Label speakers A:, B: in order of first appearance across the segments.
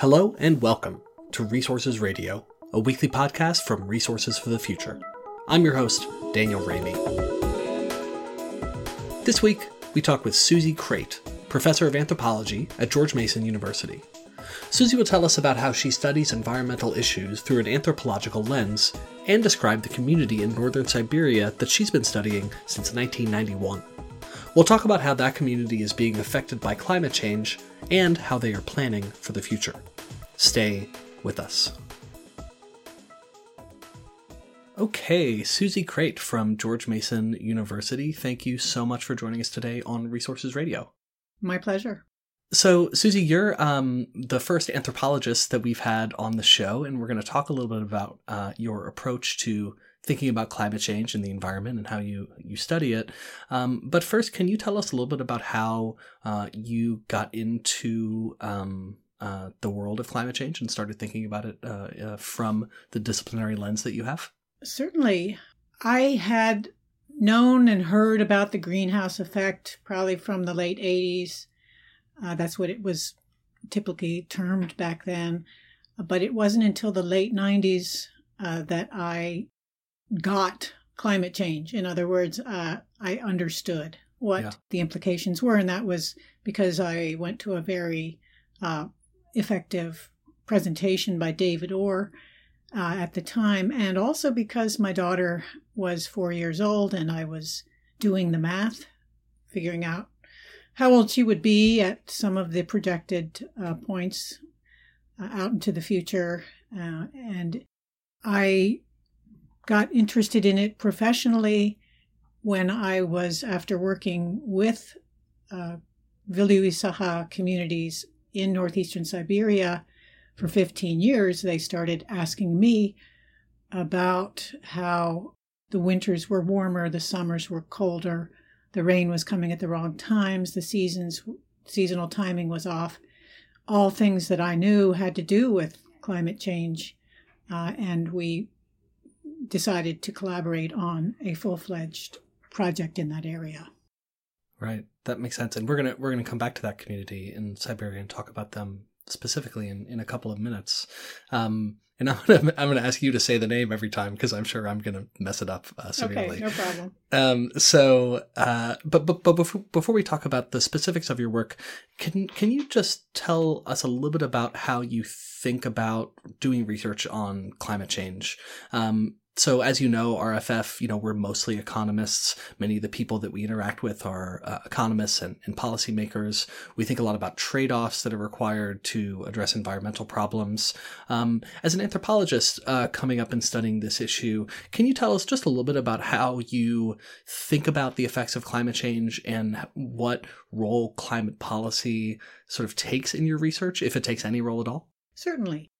A: Hello and welcome to Resources Radio, a weekly podcast from Resources for the Future. I'm your host, Daniel Raimi. This week, we talk with Susie Crate, professor of anthropology at George Mason University. Susie will tell us about how she studies environmental issues through an anthropological lens and describe the community in northern Siberia that she's been studying since 1991. We'll talk about how that community is being affected by climate change and how they are planning for the future. Stay with us. Okay, Susie Crate from George Mason University, thank you so much for joining us today on Resources Radio.
B: My pleasure.
A: So, Susie, you're um, the first anthropologist that we've had on the show, and we're going to talk a little bit about uh, your approach to thinking about climate change and the environment and how you you study it. Um, but first, can you tell us a little bit about how uh, you got into um, uh, the world of climate change and started thinking about it uh, uh from the disciplinary lens that you have?
B: Certainly, I had known and heard about the greenhouse effect probably from the late '80s. Uh, that's what it was typically termed back then. But it wasn't until the late 90s uh, that I got climate change. In other words, uh, I understood what yeah. the implications were, and that was because I went to a very uh, effective presentation by David Orr uh, at the time, and also because my daughter was four years old and I was doing the math, figuring out how old she would be at some of the projected uh, points uh, out into the future. Uh, and I got interested in it professionally when I was, after working with uh, Saha communities in northeastern Siberia for 15 years, they started asking me about how the winters were warmer, the summers were colder, the rain was coming at the wrong times, the seasons seasonal timing was off. All things that I knew had to do with climate change, uh, and we decided to collaborate on a full-fledged project in that area.
A: Right, that makes sense, and we're gonna we're gonna come back to that community in Siberia and talk about them specifically in, in a couple of minutes. Um, and I'm gonna I'm gonna ask you to say the name every time because I'm sure I'm gonna mess it up uh, severely.
B: Okay, no problem.
A: Um, so, uh, but but but before before we talk about the specifics of your work, can can you just tell us a little bit about how you think about doing research on climate change? Um, so as you know, RFF, you know, we're mostly economists. Many of the people that we interact with are uh, economists and, and policymakers. We think a lot about trade-offs that are required to address environmental problems. Um, as an anthropologist uh, coming up and studying this issue, can you tell us just a little bit about how you think about the effects of climate change and what role climate policy sort of takes in your research, if it takes any role at all?
B: Certainly.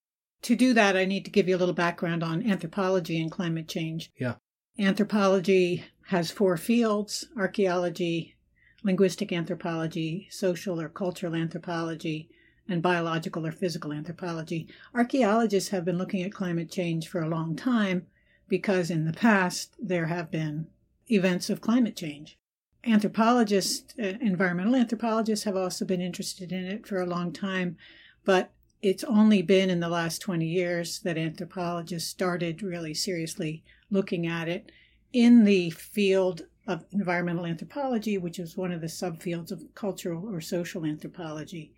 B: To do that, I need to give you a little background on anthropology and climate change.
A: Yeah.
B: Anthropology has four fields archaeology, linguistic anthropology, social or cultural anthropology, and biological or physical anthropology. Archaeologists have been looking at climate change for a long time because in the past there have been events of climate change. Anthropologists, uh, environmental anthropologists, have also been interested in it for a long time, but it's only been in the last 20 years that anthropologists started really seriously looking at it in the field of environmental anthropology, which is one of the subfields of cultural or social anthropology.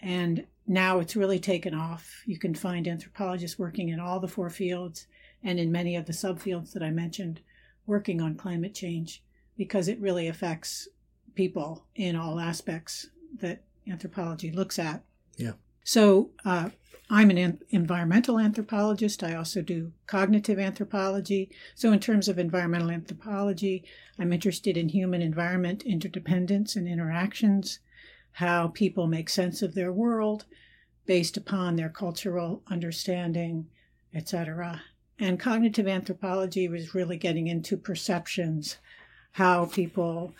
B: And now it's really taken off. You can find anthropologists working in all the four fields and in many of the subfields that I mentioned working on climate change because it really affects people in all aspects that anthropology looks at.
A: Yeah.
B: So uh, I'm an environmental anthropologist. I also do cognitive anthropology. So, in terms of environmental anthropology, I'm interested in human environment interdependence and interactions, how people make sense of their world based upon their cultural understanding, etc. And cognitive anthropology was really getting into perceptions, how people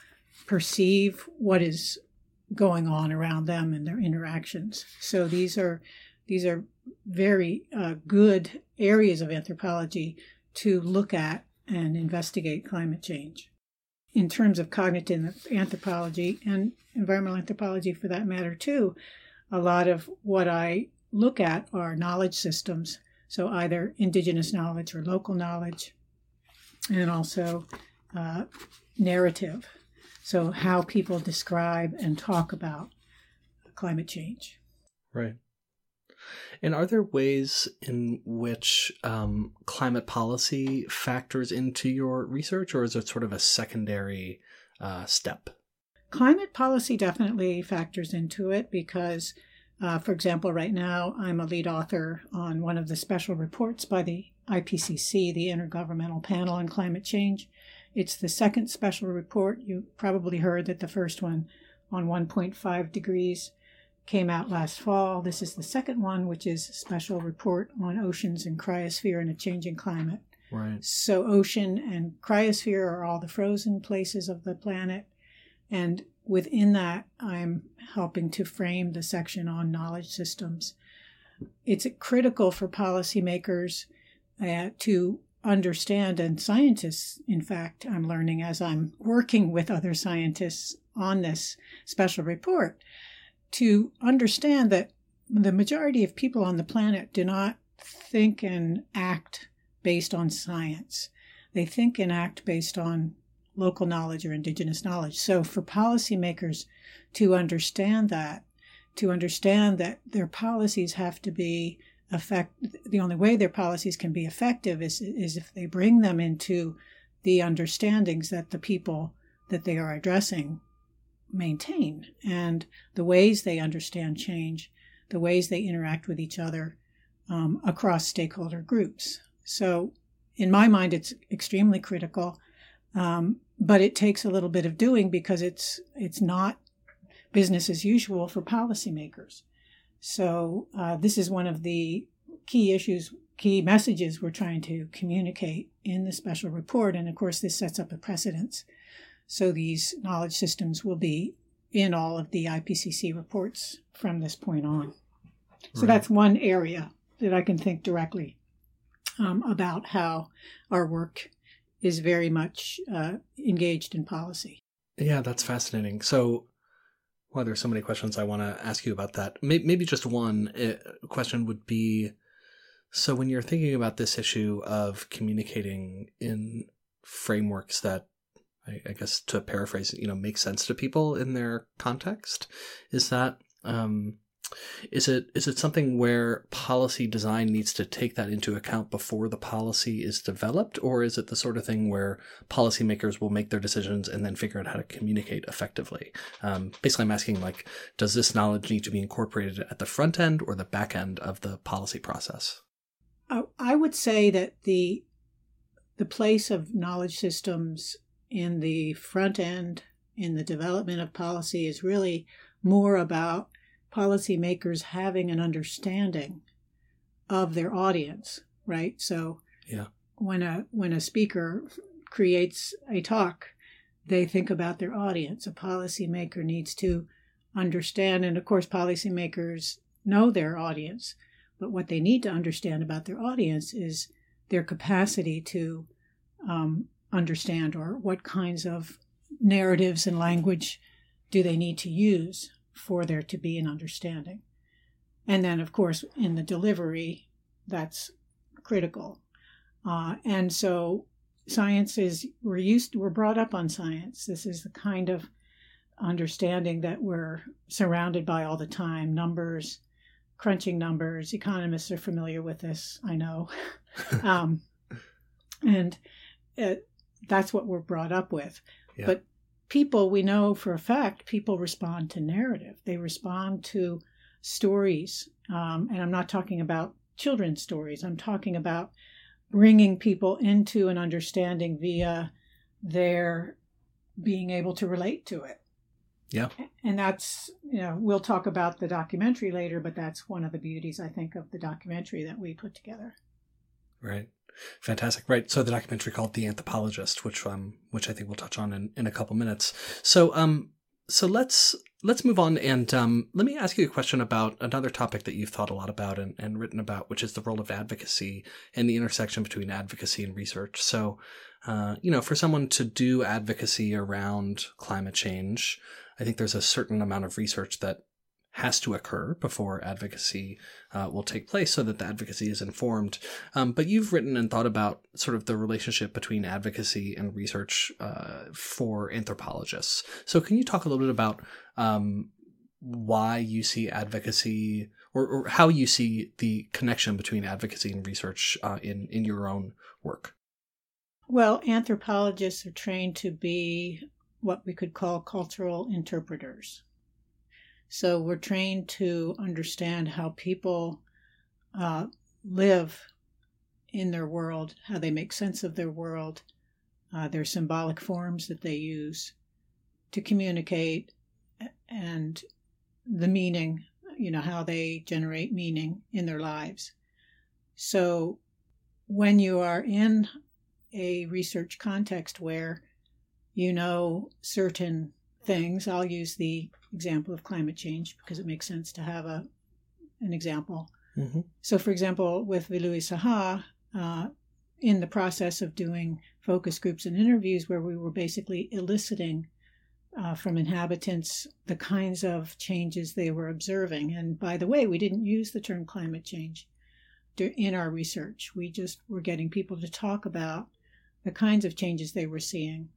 B: perceive what is going on around them and their interactions. So these are these are very uh, good areas of anthropology to look at and investigate climate change. In terms of cognitive anthropology and environmental anthropology for that matter too, a lot of what I look at are knowledge systems, so either indigenous knowledge or local knowledge, and also uh, narrative, so how people describe and talk about climate change.
A: Right. And are there ways in which um, climate policy factors into your research, or is it sort of a secondary uh, step?
B: Climate policy definitely factors into it because, uh, for example, right now I'm a lead author on one of the special reports by the IPCC, the Intergovernmental Panel on Climate Change. It's the second special report. You probably heard that the first one on 1.5 degrees came out last fall. This is the second one, which is a special report on oceans and cryosphere in a changing climate.
A: Right.
B: So, ocean and cryosphere are all the frozen places of the planet. And within that, I'm helping to frame the section on knowledge systems. It's critical for policymakers uh, to understand, and scientists, in fact, I'm learning as I'm working with other scientists on this special report, to understand that the majority of people on the planet do not think and act based on science. They think and act based on local knowledge or indigenous knowledge. So for policymakers to understand that, to understand that their policies have to be effect the only way their policies can be effective is is if they bring them into the understandings that the people that they are addressing maintain and the ways they understand change, the ways they interact with each other um, across stakeholder groups. So, in my mind, it's extremely critical, um, but it takes a little bit of doing because it's it's not business as usual for policymakers. So, uh, this is one of the key issues, key messages we're trying to communicate in the special report, and of course, this sets up a precedence so these knowledge systems will be in all of the IPCC reports from this point on. So right. that's one area that I can think directly um, about how our work is very much uh, engaged in policy.
A: Yeah, that's fascinating. So, well, there's so many questions I want to ask you about that. Maybe just one uh, question would be so, when you're thinking about this issue of communicating in frameworks that I, guess to paraphrase, you know, make sense to people in their context. Is that um, is it is it something where policy design needs to take that into account before the policy is developed, or is it the sort of thing where policymakers will make their decisions and then figure out how to communicate effectively? Um, basically, I'm asking like, does this knowledge need to be incorporated at the front end or the back end of the policy process?
B: I would say that the the place of knowledge systems in the front end in the development of policy is really more about policymakers having an understanding of their audience, right? So
A: yeah.
B: when a when a speaker creates a talk, they think about their audience. A policymaker needs to understand, and of course, policymakers know their audience, but what they need to understand about their audience is their capacity to um, understand or what kinds of narratives and language do they need to use for there to be an understanding. And then, of course, in the delivery, that's critical. Uh, and so, science is we're used we're brought up on science. This is the kind of understanding that we're surrounded by all the time. Numbers, crunching numbers. Economists are familiar with this, I know. um, and it, that's what we're brought up with. Yeah. But people, we know for a fact, people respond to narrative. They respond to stories. Um, and I'm not talking about children's stories, I'm talking about bringing people into an understanding via their being able to relate to it.
A: Yeah.
B: And that's, you know, we'll talk about the documentary later, but that's one of the beauties, I think, of the documentary that we put together.
A: Right. Fantastic. Right. So the documentary called The Anthropologist, which um which I think we'll touch on in, in a couple minutes. So um so let's let's move on and um, let me ask you a question about another topic that you've thought a lot about and, and written about, which is the role of advocacy and the intersection between advocacy and research. So, uh, you know, for someone to do advocacy around climate change, I think there's a certain amount of research that has to occur before advocacy uh, will take place so that the advocacy is informed. Um, but you've written and thought about sort of the relationship between advocacy and research uh, for anthropologists. So, can you talk a little bit about um, why you see advocacy or, or, how you see the connection between advocacy and research uh, in, in your own work?
B: Well, anthropologists are trained to be what we could call cultural interpreters. So we're trained to understand how people uh, live in their world, how they make sense of their world, uh, their symbolic forms that they use to communicate, and the meaning, you know, how they generate meaning in their lives. So when you are in a research context where you know certain things, I'll use the example of climate change because it makes sense to have a an example. Mm-hmm. So, for example, with Vilui Saha, uh, in the process of doing focus groups and interviews, where we were basically eliciting uh, from inhabitants the kinds of changes they were observing. And by the way, we didn't use the term climate change in our research. We just were getting people to talk about the kinds of changes they were seeing,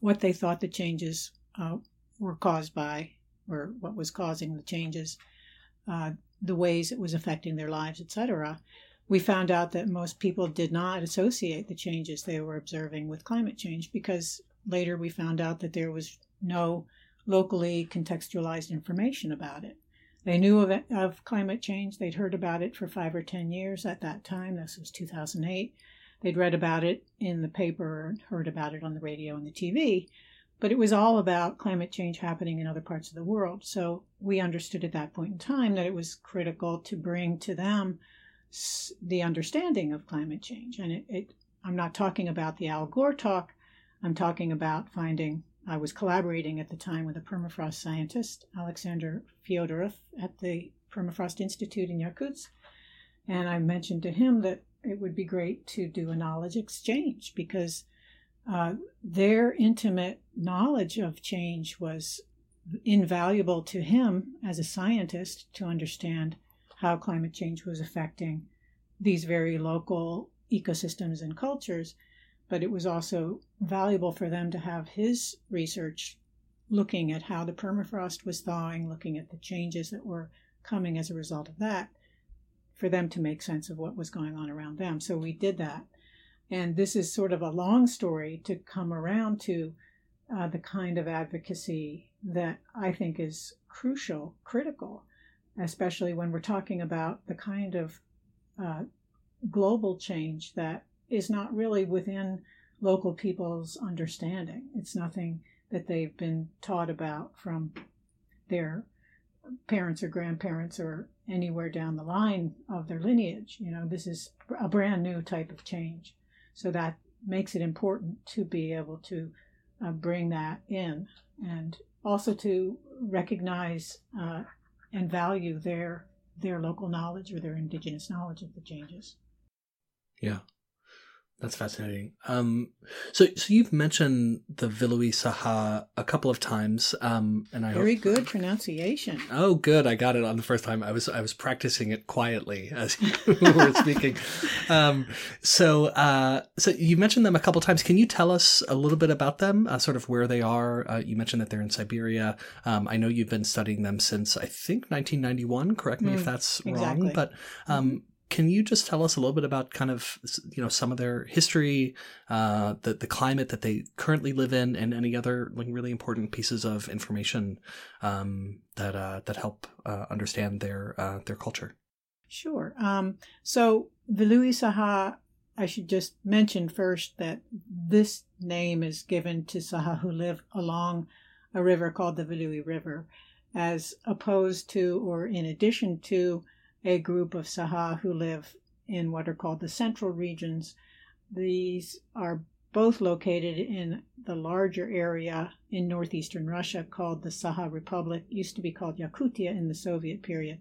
B: what they thought the changes uh, were caused by, or what was causing the changes, uh, the ways it was affecting their lives, etc. We found out that most people did not associate the changes they were observing with climate change because later we found out that there was no locally contextualized information about it. They knew of, it, of climate change. They'd heard about it for five or ten years at that time. This was 2008. They'd read about it in the paper, heard about it on the radio and the TV, but it was all about climate change happening in other parts of the world. So we understood at that point in time that it was critical to bring to them the understanding of climate change. And it, it, I'm not talking about the Al Gore talk. I'm talking about finding. I was collaborating at the time with a permafrost scientist, Alexander Fyodorov, at the Permafrost Institute in Yakutsk. And I mentioned to him that it would be great to do a knowledge exchange because uh, their intimate knowledge of change was invaluable to him as a scientist to understand how climate change was affecting these very local ecosystems and cultures. But it was also valuable for them to have his research looking at how the permafrost was thawing, looking at the changes that were coming as a result of that, for them to make sense of what was going on around them. So we did that. And this is sort of a long story to come around to uh, the kind of advocacy that I think is crucial, critical, especially when we're talking about the kind of uh, global change that is not really within local people's understanding. It's nothing that they've been taught about from their parents or grandparents or anywhere down the line of their lineage. You know, this is a brand new type of change. So that makes it important to be able to uh, bring that in and also to recognize uh, and value their their local knowledge or their indigenous knowledge of the changes.
A: Yeah. That's fascinating. Um, so, so you've mentioned the Vilui Saha a couple of times, um, and I
B: very
A: hope,
B: good pronunciation.
A: Oh, good! I got it on the first time. I was I was practicing it quietly as you were speaking. Um, so, uh, so you mentioned them a couple of times. Can you tell us a little bit about them? Uh, sort of where they are. Uh, you mentioned that they're in Siberia. Um, I know you've been studying them since I think 1991. Correct me mm, if that's exactly. wrong, but um, mm-hmm can you just tell us a little bit about kind of you know some of their history, uh, the the climate that they currently live in, and any other like really important pieces of information um, that uh, that help uh, understand their uh, their culture?
B: Sure. Um, so Vilui Saha, I should just mention first that this name is given to Saha who live along a river called the Vilui River, as opposed to or in addition to a group of Saha who live in what are called the central regions. These are both located in the larger area in northeastern Russia called the Saha Republic, used to be called Yakutia in the Soviet period.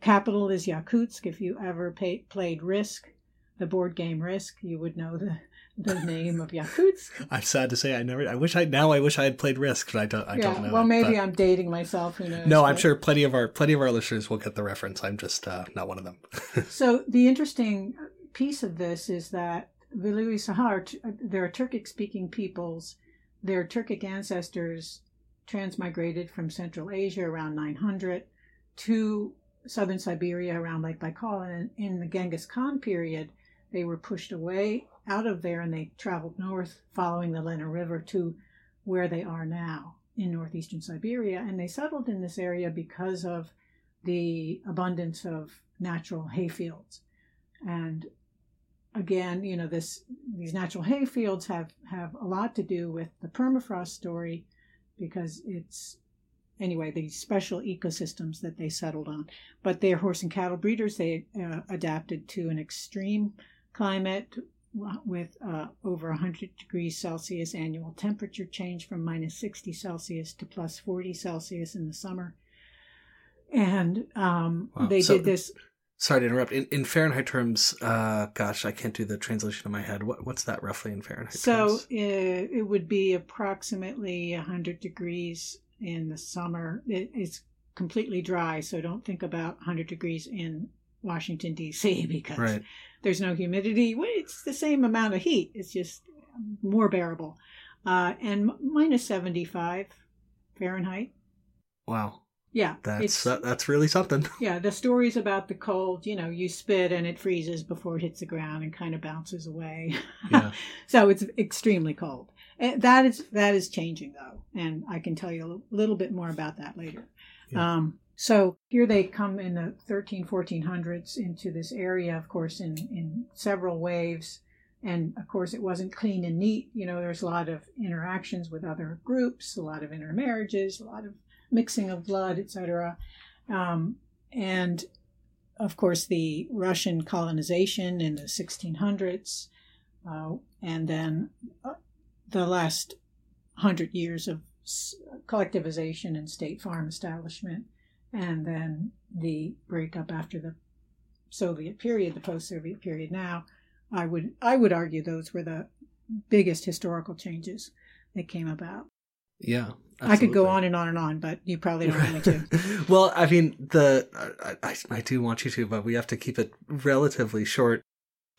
B: Capital is Yakutsk. If you ever pay, played Risk, the board game Risk, you would know the, the name of Yakutsk.
A: I'm sad to say I never. I wish I now. I wish I had played Risk, but I don't. I
B: yeah,
A: don't know.
B: well, maybe I'm dating myself. Who knows?
A: No, I'm
B: but-
A: sure plenty of our plenty of our listeners will get the reference. I'm just uh, not one of them.
B: So the interesting piece of this is that Vilui Sahar, t- there are Turkic-speaking peoples. Their Turkic ancestors transmigrated from Central Asia around 900 to southern Siberia around Lake Baikal. And in the Genghis Khan period, they were pushed away out of there and they traveled north following the Lena River to where they are now in northeastern Siberia. And they settled in this area because of the abundance of natural hayfields. And again, you know, this these natural hayfields have have a lot to do with the permafrost story because it's anyway these special ecosystems that they settled on. But they're horse and cattle breeders. They uh, adapted to an extreme climate with uh, over 100 degrees Celsius annual temperature change from minus 60 Celsius to plus 40 Celsius in the summer. And um,
A: Wow.
B: they
A: So-
B: did this
A: Sorry to interrupt. In, in Fahrenheit terms, uh, gosh, I can't do the translation in my head. What what's that roughly in Fahrenheit
B: So
A: terms?
B: uh, it would be approximately 100 degrees in the summer. It, it's completely dry, so don't think about 100 degrees in Washington, D.C., because
A: Right.
B: There's no humidity. Well, it's the same amount of heat, it's just more bearable. Uh, and m- minus 75 Fahrenheit.
A: Wow.
B: Yeah,
A: That's that, that's really something.
B: yeah, the stories about the cold, you know, you spit and it freezes before it hits the ground and kind of bounces away.
A: Yeah.
B: so it's extremely cold. That is that is changing though, and I can tell you a little bit more about that later.
A: Yeah.
B: Um, so here they come in the 13, 1400s into this area, of course, in in several waves. And of course, it wasn't clean and neat. You know, there's a lot of interactions with other groups, a lot of intermarriages, a lot of mixing of blood, etc. Um, and of course, the Russian colonization in the 1600s, uh, and then uh, the last hundred years of collectivization and state farm establishment, and then the breakup after the Soviet period, the post-Soviet period. Now, I would I would argue those were the biggest historical changes that came about.
A: Yeah.
B: I could go on and on and on, but you probably don't want me to.
A: well, I mean, the I, I, I do want you to, but we have to keep it relatively short.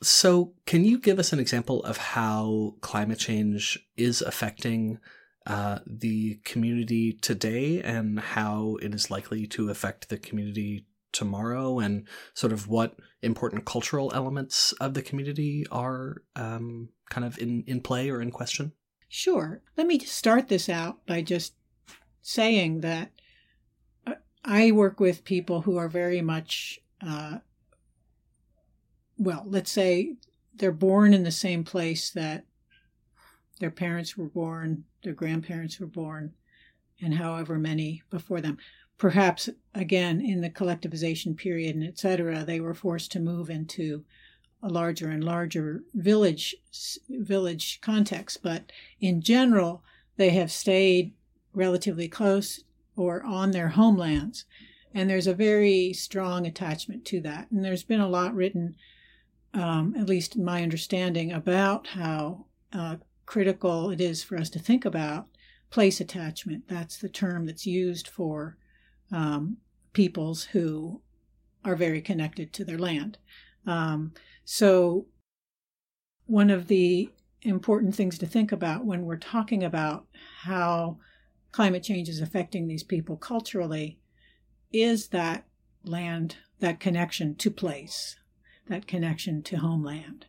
A: So, can you give us an example of how climate change is affecting uh, the community today, and how it is likely to affect the community tomorrow, and sort of what important cultural elements of the community are um, kind of in in play or in question?
B: Sure. Let me start this out by just saying that uh, I work with people who are very much, uh, well, let's say they're born in the same place that their parents were born, their grandparents were born, and however many before them. Perhaps, again, in the collectivization period and et cetera, they were forced to move into a larger and larger village village context, but in general, they have stayed relatively close or on their homelands, and there's a very strong attachment to that. And there's been a lot written, um, at least in my understanding, about how uh, critical it is for us to think about place attachment. That's the term that's used for um, peoples who are very connected to their land. Um, so, one of the important things to think about when we're talking about how climate change is affecting these people culturally is that land, that connection to place, that connection to homeland.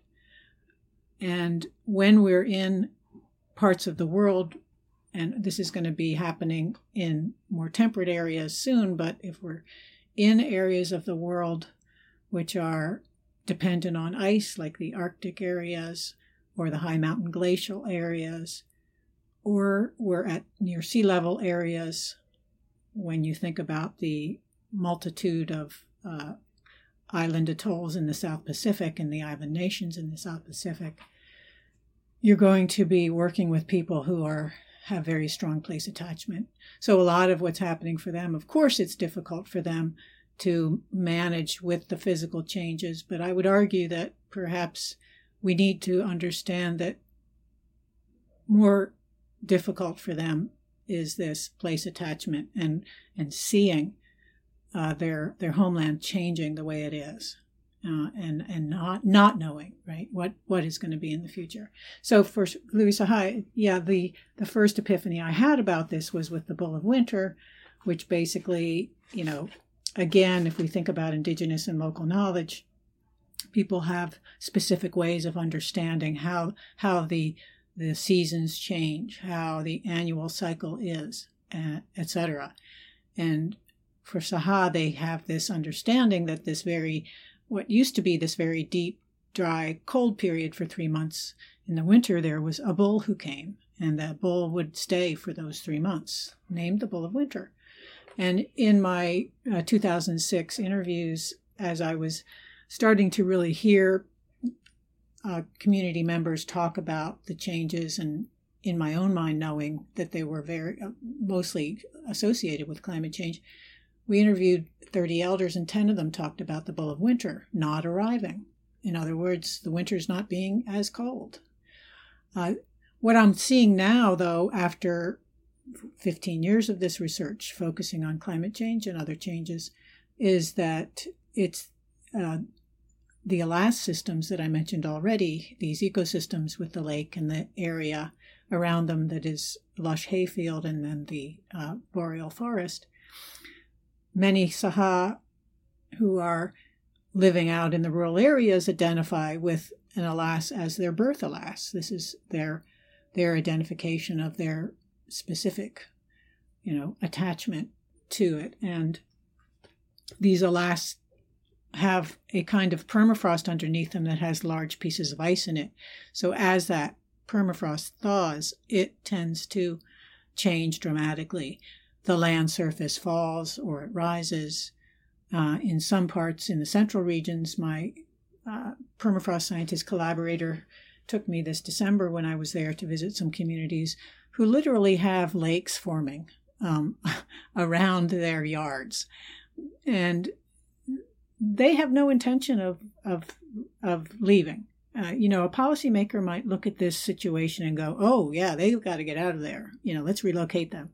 B: And when we're in parts of the world, and this is going to be happening in more temperate areas soon, but if we're in areas of the world which are dependent on ice, like the Arctic areas or the high mountain glacial areas, or we're at near sea level areas when you think about the multitude of uh, island atolls in the South Pacific and the island nations in the South Pacific, you're going to be working with people who are have very strong place attachment. So a lot of what's happening for them, of course, it's difficult for them to manage with the physical changes, but I would argue that perhaps we need to understand that more difficult for them is this place attachment and and seeing uh, their their homeland changing the way it is, uh, and and not not knowing right what what is going to be in the future. So for Vilui Saha, yeah, the the first epiphany I had about this was with the Bull of Winter, which basically you know again if we think about indigenous and local knowledge, people have specific ways of understanding how how the the seasons change, how the annual cycle is, uh, etc. And for Saha, they have this understanding that this very, what used to be this very deep, dry, cold period for three months in the winter, there was a bull who came, and that bull would stay for those three months, named the Bull of Winter. And in my uh, 2006 interviews, as I was starting to really hear uh, community members talk about the changes and in my own mind knowing that they were very uh, mostly associated with climate change we interviewed 30 elders and 10 of them talked about the bull of winter not arriving. In other words the winter's not being as cold. Uh, what i'm seeing now though after 15 years of this research focusing on climate change and other changes is that it's uh, the ALAS systems that I mentioned already, these ecosystems with the lake and the area around them that is lush hayfield and then the uh, boreal forest, many Saha who are living out in the rural areas identify with an ALAS as their birth ALAS. This is their their identification of their specific, you know, attachment to it. And these ALAS have a kind of permafrost underneath them that has large pieces of ice in it. So as that permafrost thaws, it tends to change dramatically. The land surface falls or it rises. Uh, in some parts in the central regions, my uh, permafrost scientist collaborator took me this December when I was there to visit some communities who literally have lakes forming um, around their yards. And they have no intention of of of leaving. Uh, you know, a policymaker might look at this situation and go, "Oh, yeah, they've got to get out of there. You know, let's relocate them."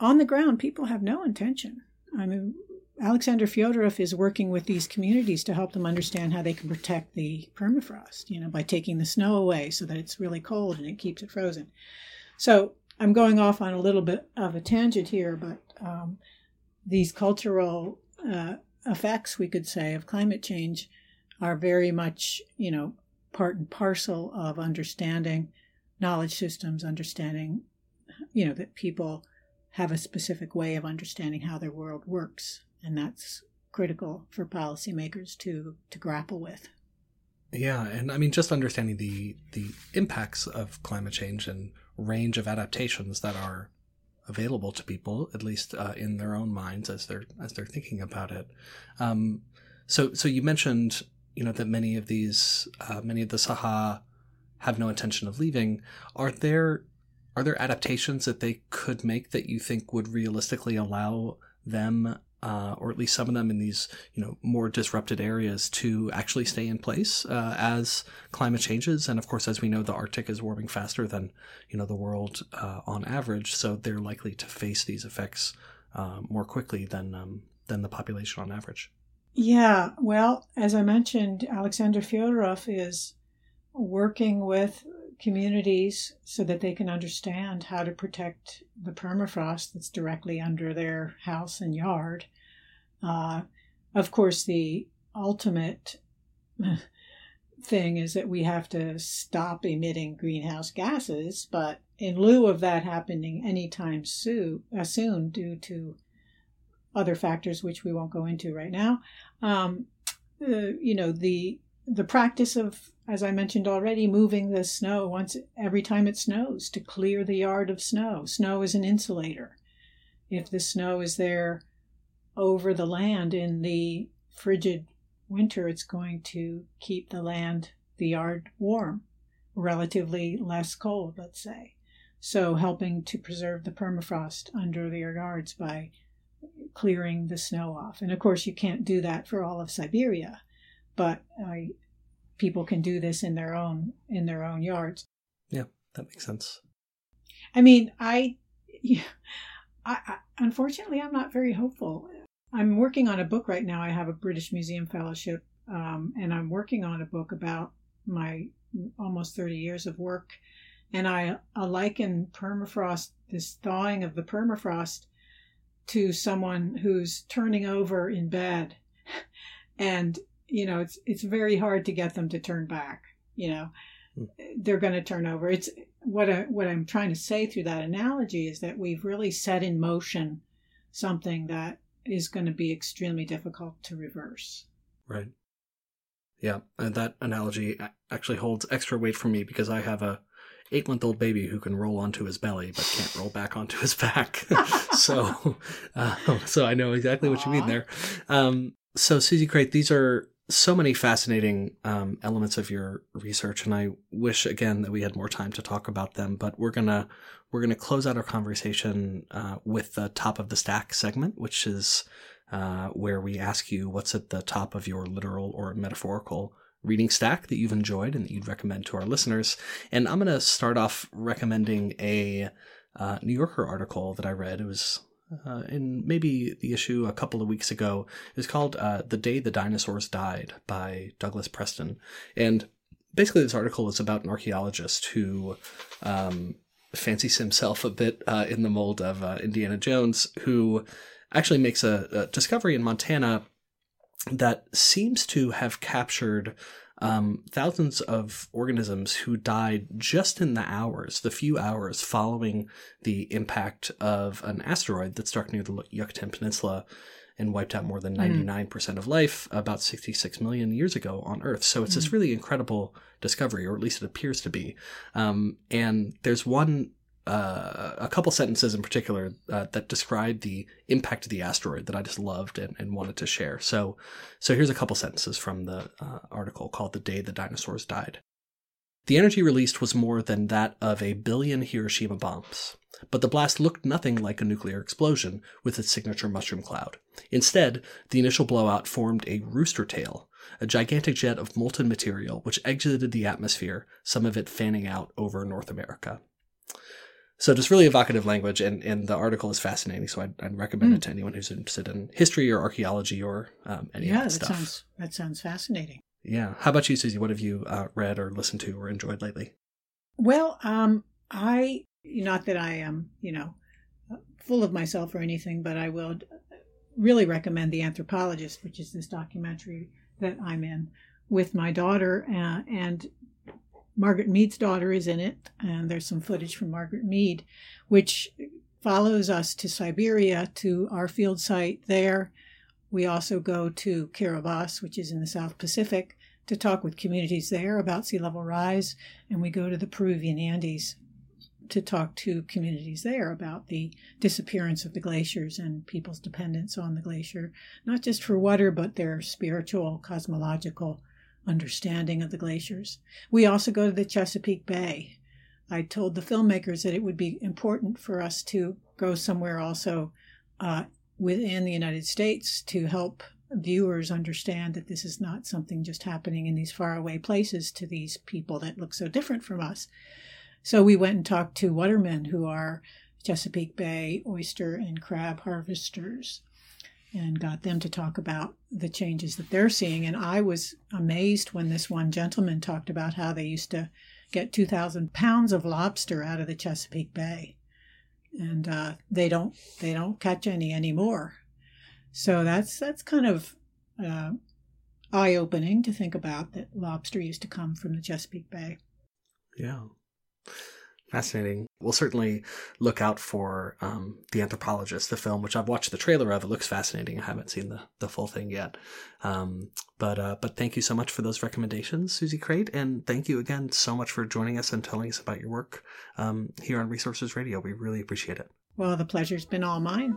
B: On the ground, people have no intention. I mean, Alexander Fyodorov is working with these communities to help them understand how they can protect the permafrost. You know, by taking the snow away so that it's really cold and it keeps it frozen. So I'm going off on a little bit of a tangent here, but um, these cultural uh, effects, we could say, of climate change are very much, you know, part and parcel of understanding knowledge systems, understanding, you know, that people have a specific way of understanding how their world works. And that's critical for policymakers to, to grapple with.
A: Yeah, and I mean just understanding the the impacts of climate change and range of adaptations that are available to people, at least uh, in their own minds as they're as they're thinking about it. Um, so, so you mentioned, you know, that many of these, uh, many of the Saha have no intention of leaving. Are there are there adaptations that they could make that you think would realistically allow them uh, or at least some of them in these you know more disrupted areas to actually stay in place uh, as climate changes? And of course as we know the arctic is warming faster than you know the world uh, on average so they're likely to face these effects uh, more quickly than um, than the population on average.
B: Yeah well as i mentioned alexander fyodorov is working with communities so that they can understand how to protect the permafrost that's directly under their house and yard. Uh, of course, the ultimate thing is that we have to stop emitting greenhouse gases, but in lieu of that happening anytime soon, uh, soon due to other factors which we won't go into right now, um, uh, you know the the practice of as I mentioned already, moving the snow once every time it snows to clear the yard of snow. Snow is an insulator. If the snow is there over the land in the frigid winter, it's going to keep the land, the yard warm, relatively less cold, let's say. So, helping to preserve the permafrost under their yards by clearing the snow off. And of course, you can't do that for all of Siberia, but I people can do this in their own in their own yards.
A: Yeah, that makes sense.
B: I mean, I, yeah, I, I unfortunately I'm not very hopeful. I'm working on a book right now. I have a British Museum Fellowship, um, and I'm working on a book about my almost 30 years of work. And I, I liken permafrost, this thawing of the permafrost, to someone who's turning over in bed. And, you know, it's, it's very hard to get them to turn back. You know, hmm. they're going to turn over. It's what I, what I'm trying to say through that analogy is that we've really set in motion something that is going to be extremely difficult to reverse.
A: Right. Yeah, and that analogy actually holds extra weight for me because I have a eight month old baby who can roll onto his belly but can't roll back onto his back. so, uh, so I know exactly what Aww. you mean there. Um, so, Susie Crate, these are so many fascinating um, elements of your research, and I wish again that we had more time to talk about them. But we're gonna we're gonna close out our conversation uh, with the top of the stack segment, which is uh, where we ask you what's at the top of your literal or metaphorical reading stack that you've enjoyed and that you'd recommend to our listeners. And I'm gonna start off recommending a uh, New Yorker article that I read. It was uh, in maybe the issue a couple of weeks ago. It's called uh, The Day the Dinosaurs Died by Douglas Preston. And basically, this article is about an archaeologist who um, fancies himself a bit uh, in the mold of uh, Indiana Jones, who actually makes a, a discovery in Montana that seems to have captured um, thousands of organisms who died just in the hours, the few hours following the impact of an asteroid that struck near the Yucatan Peninsula and wiped out more than 99% mm. of life about 66 million years ago on Earth. So it's mm. this really incredible discovery, or at least it appears to be. Um, and there's one uh, a couple sentences in particular uh, that describe the impact of the asteroid that I just loved and, and wanted to share. So, so here's a couple sentences from the uh, article called "The Day the Dinosaurs Died." The energy released was more than that of a billion Hiroshima bombs, but the blast looked nothing like a nuclear explosion with its signature mushroom cloud. Instead, the initial blowout formed a rooster tail, a gigantic jet of molten material which exited the atmosphere, some of it fanning out over North America. So just really evocative language, and, and the article is fascinating. So I'd, I'd recommend mm. it to anyone who's interested in history or archaeology or um, any
B: yeah,
A: of that, that stuff.
B: Sounds, that sounds fascinating.
A: Yeah. How about you, Susie? What have you uh, read or listened to or enjoyed lately?
B: Well, um, I not that I am, you know, full of myself or anything, but I will really recommend The Anthropologist, which is this documentary that I'm in with my daughter, uh, and Margaret Mead's daughter is in it, and there's some footage from Margaret Mead, which follows us to Siberia to our field site there. We also go to Kiribati, which is in the South Pacific, to talk with communities there about sea level rise, and we go to the Peruvian Andes to talk to communities there about the disappearance of the glaciers and people's dependence on the glacier, not just for water, but their spiritual, cosmological understanding of the glaciers. We also go to the Chesapeake Bay. I told the filmmakers that it would be important for us to go somewhere also uh, within the United States to help viewers understand that this is not something just happening in these faraway places to these people that look so different from us. So we went and talked to watermen who are Chesapeake Bay oyster and crab harvesters and got them to talk about the changes that they're seeing. And I was amazed when this one gentleman talked about how they used to get 2,000 pounds of lobster out of the Chesapeake Bay, and uh, they don't they don't catch any anymore. So that's that's kind of uh, eye opening to think about that lobster used to come from the Chesapeake Bay.
A: Yeah. Fascinating. We'll certainly look out for um, The Anthropologist, the film, which I've watched the trailer of. It looks fascinating. I haven't seen the, the full thing yet. Um, but uh, but thank you so much for those recommendations, Susie Crate. And thank you again so much for joining us and telling us about your work um, here on Resources Radio. We really appreciate it.
B: Well, the pleasure's been all mine.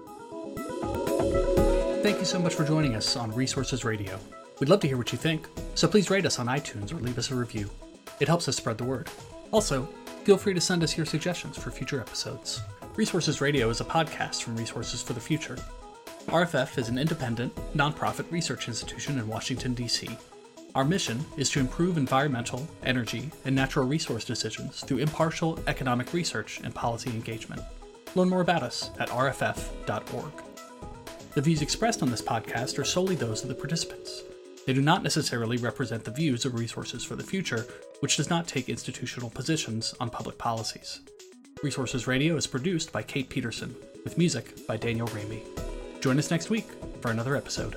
A: Thank you so much for joining us on Resources Radio. We'd love to hear what you think, so please rate us on iTunes or leave us a review. It helps us spread the word. Also, Feel free to send us your suggestions for future episodes. Resources Radio is a podcast from Resources for the Future. RFF is an independent, nonprofit research institution in Washington, D.C. Our mission is to improve environmental, energy, and natural resource decisions through impartial economic research and policy engagement. Learn more about us at rff.org. The views expressed on this podcast are solely those of the participants. They do not necessarily represent the views of Resources for the Future, which does not take institutional positions on public policies. Resources Radio is produced by Kate Peterson, with music by Daniel Raimi. Join us next week for another episode.